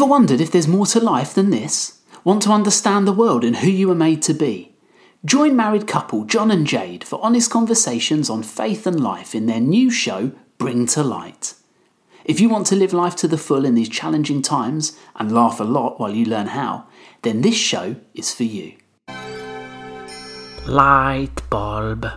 Ever wondered if there's more to life than this? Want to understand the world and who you are made to be? Join married couple John and Jade for honest conversations on faith and life in their new show, Bring to Light. If you want to live life to the full in these challenging times and laugh a lot while you learn how, then this show is for you. Light bulb.